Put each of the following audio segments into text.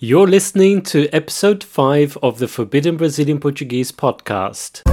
You're listening to episode 5 of the Forbidden Brazilian Portuguese podcast.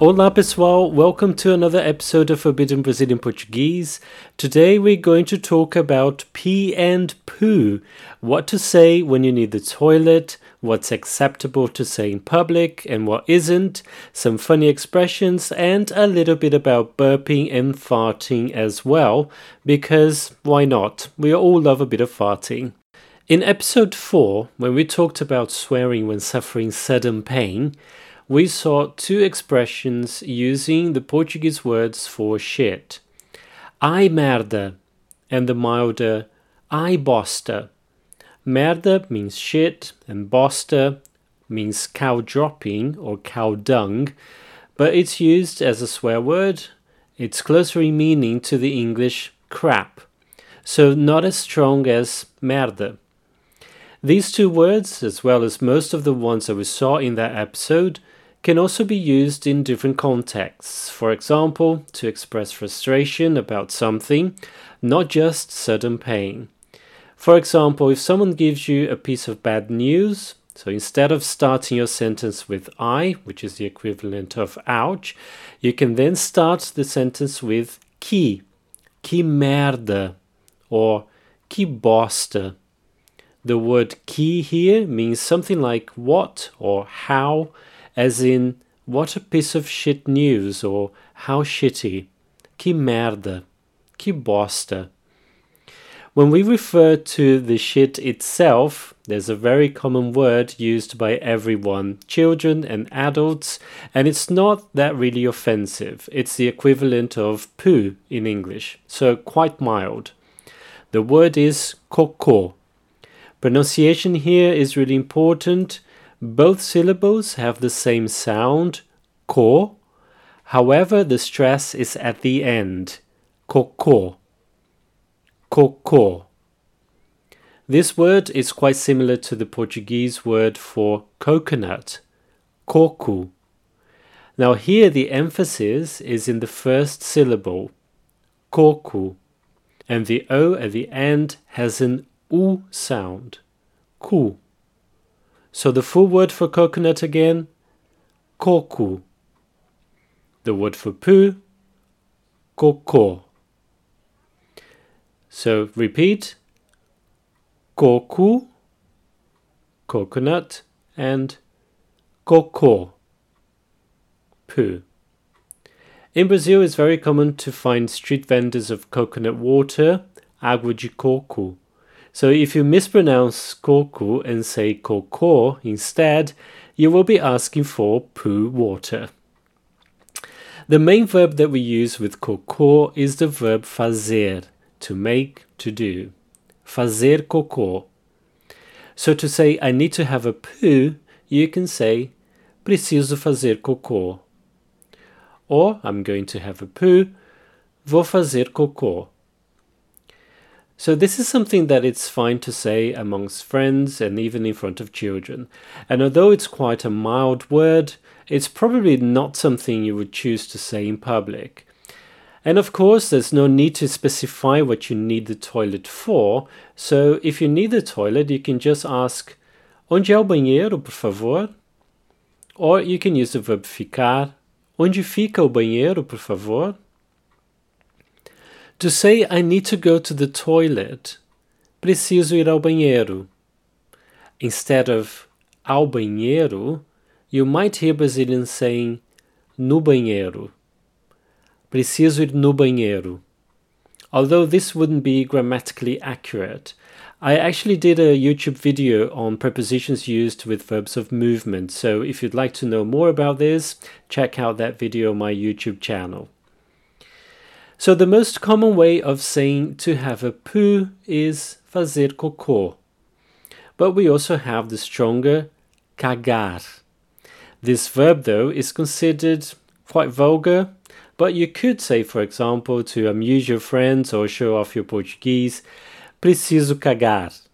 Olá pessoal, welcome to another episode of Forbidden Brazilian Portuguese. Today we're going to talk about pee and poo, what to say when you need the toilet, what's acceptable to say in public and what isn't, some funny expressions, and a little bit about burping and farting as well, because why not? We all love a bit of farting. In episode 4, when we talked about swearing when suffering sudden pain, we saw two expressions using the Portuguese words for shit. Ai merda and the milder ai bosta. Merda means shit and bosta means cow dropping or cow dung, but it's used as a swear word. It's closer in meaning to the English crap, so not as strong as merda. These two words, as well as most of the ones that we saw in that episode, can also be used in different contexts. For example, to express frustration about something, not just sudden pain. For example, if someone gives you a piece of bad news, so instead of starting your sentence with ai, which is the equivalent of ouch, you can then start the sentence with que, que merda, or que bosta. The word que here means something like what or how as in what a piece of shit news or how shitty. Que merda. Que bosta. When we refer to the shit itself, there's a very common word used by everyone, children and adults, and it's not that really offensive. It's the equivalent of poo in English, so quite mild. The word is cocô. Pronunciation here is really important both syllables have the same sound, ko. However, the stress is at the end, cocô. Cocô. This word is quite similar to the Portuguese word for coconut, coco. Now, here the emphasis is in the first syllable, coco, and the O at the end has an U sound, ku. So the full word for coconut again, coco. The word for poo, cocô. So repeat, coco, coconut, and cocô, poo. In Brazil, it's very common to find street vendors of coconut water, água de coco, so if you mispronounce koku and say koko instead, you will be asking for poo water. The main verb that we use with cocô is the verb fazer, to make, to do. Fazer cocô. So to say I need to have a poo, you can say preciso fazer cocô. Or I'm going to have a poo, vou fazer cocô. So, this is something that it's fine to say amongst friends and even in front of children. And although it's quite a mild word, it's probably not something you would choose to say in public. And of course, there's no need to specify what you need the toilet for. So, if you need the toilet, you can just ask, Onde é o banheiro, por favor? Or you can use the verb ficar. Onde fica o banheiro, por favor? To say I need to go to the toilet, preciso ir ao banheiro. Instead of ao banheiro, you might hear Brazilians saying no banheiro. Preciso ir no banheiro. Although this wouldn't be grammatically accurate, I actually did a YouTube video on prepositions used with verbs of movement, so if you'd like to know more about this, check out that video on my YouTube channel. So the most common way of saying to have a poo is fazer cocô. But we also have the stronger cagar. This verb, though, is considered quite vulgar, but you could say, for example, to amuse your friends or show off your Portuguese, preciso cagar,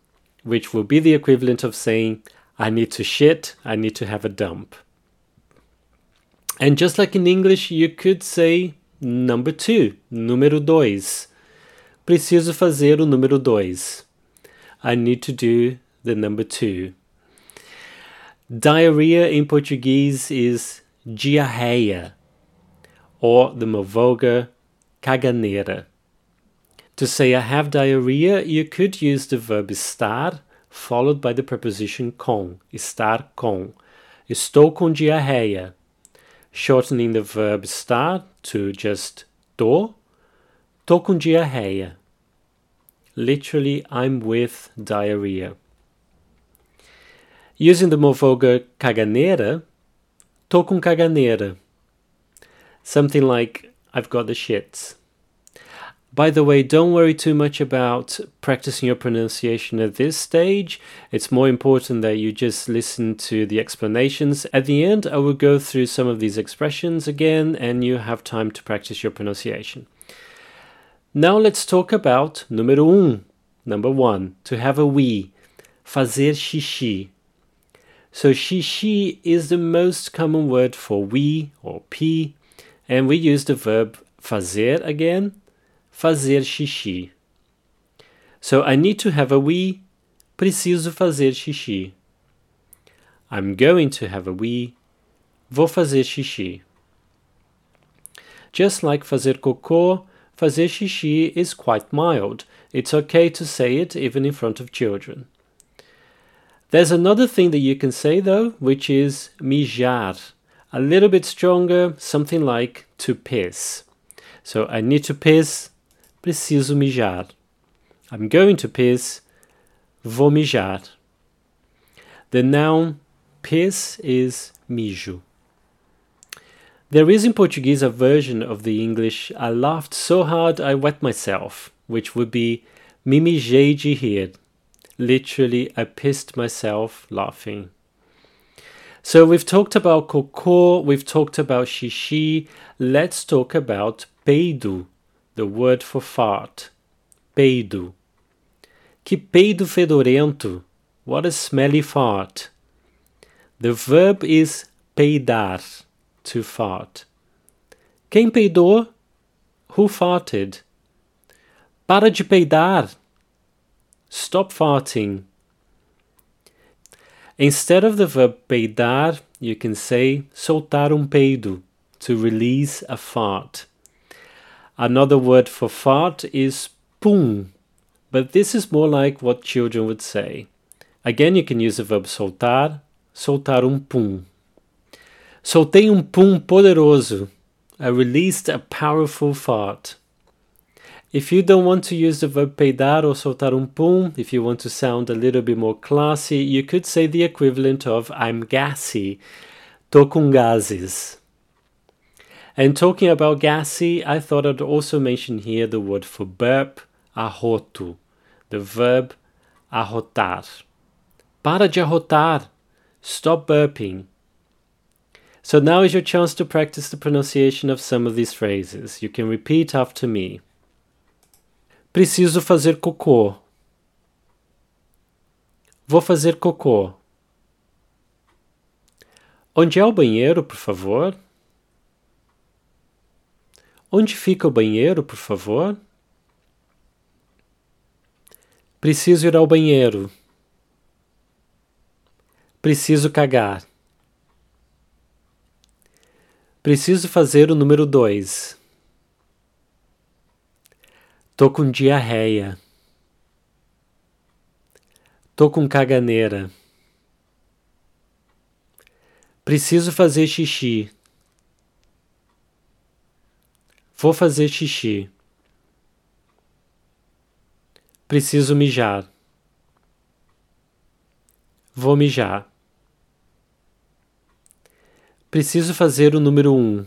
which will be the equivalent of saying, I need to shit, I need to have a dump. And just like in English, you could say number two, número dois. Preciso fazer o número dois. I need to do the number two. Diarrhea in Portuguese is diarreia, or the more vulgar, caganeira. To say I have diarrhea, you could use the verb estar followed by the preposition com, estar com. Estou com diarreia. Shortening the verb estar to just tô, tô com diarreia. Literally, I'm with diarrhea. Using the more vulgar caganeira, tô com caganeira. Something like, I've got the shits. By the way, don't worry too much about practicing your pronunciation at this stage. It's more important that you just listen to the explanations. At the end, I will go through some of these expressions again and you have time to practice your pronunciation. Now let's talk about número um, number one, to have a wee, fazer xixi. So xixi is the most common word for wee or pee, and we use the verb fazer again fazer xixi. So I need to have a wee, preciso fazer xixi. I'm going to have a wee, vou fazer xixi. Just like fazer cocô, fazer xixi is quite mild. It's okay to say it even in front of children. There's another thing that you can say though, which is mijar. A little bit stronger, something like to piss. So I need to piss, Preciso mijar. I'm going to piss. Vou mijar. The noun piss is mijo. There is in Portuguese a version of the English I laughed so hard I wet myself, which would be me mijei de rir. Literally, I pissed myself laughing. So we've talked about cocô, we've talked about xixi. Let's talk about peido the word for fart. Peido. Que peido fedorento. What a smelly fart. The verb is peidar, to fart. Quem peidou? Who farted? Para de peidar. Stop farting. Instead of the verb peidar, you can say soltar um peido, to release a fart. Another word for fart is pum, but this is more like what children would say. Again, you can use the verb soltar, soltar um pum. Soltei um pum poderoso. I released a powerful fart. If you don't want to use the verb peidar or soltar um pum, if you want to sound a little bit more classy, you could say the equivalent of I'm gassy, tô com gases. And talking about gassy, I thought I'd also mention here the word for burp, arroto, the verb arrotar. Para de arrotar. Stop burping. So now is your chance to practice the pronunciation of some of these phrases. You can repeat after me. Preciso fazer cocô. Vou fazer cocô. Onde é o banheiro, por favor? Onde fica o banheiro, por favor? Preciso ir ao banheiro. Preciso cagar. Preciso fazer o número dois. Tô com diarreia. Tô com caganeira. Preciso fazer xixi. Vou fazer xixi. Preciso mijar. Vou mijar. Preciso fazer o número um.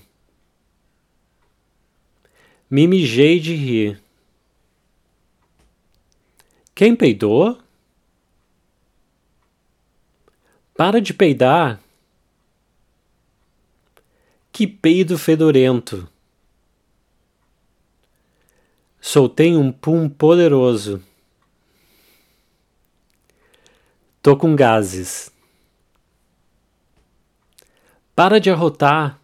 Me mijei de rir. Quem peidou? Para de peidar. Que peido fedorento. Soltei um pum poderoso. Tô com gases. Para de arrotar.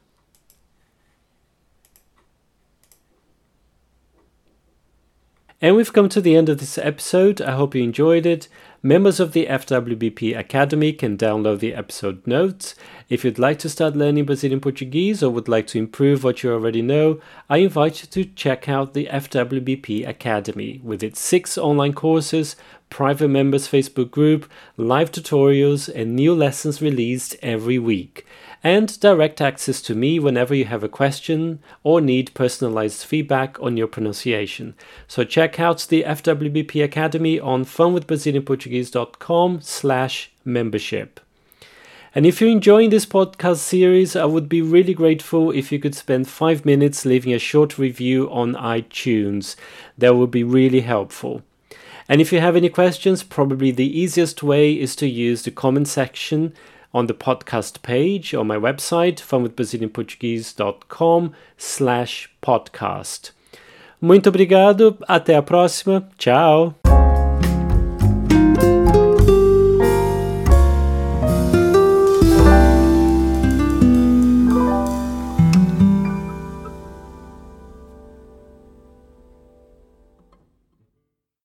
And we've come to the end of this episode. I hope you enjoyed it. Members of the FWBP Academy can download the episode notes. If you'd like to start learning Brazilian Portuguese or would like to improve what you already know, I invite you to check out the FWBP Academy with its six online courses, private members Facebook group, live tutorials, and new lessons released every week and direct access to me whenever you have a question or need personalized feedback on your pronunciation. So check out the FWBP Academy on funwithbrazilianportuguese.com slash membership. And if you're enjoying this podcast series, I would be really grateful if you could spend five minutes leaving a short review on iTunes. That would be really helpful. And if you have any questions, probably the easiest way is to use the comment section on the podcast page on my website, funwithbrazilianportuguese.com slash podcast. Muito obrigado, até a próxima, tchau!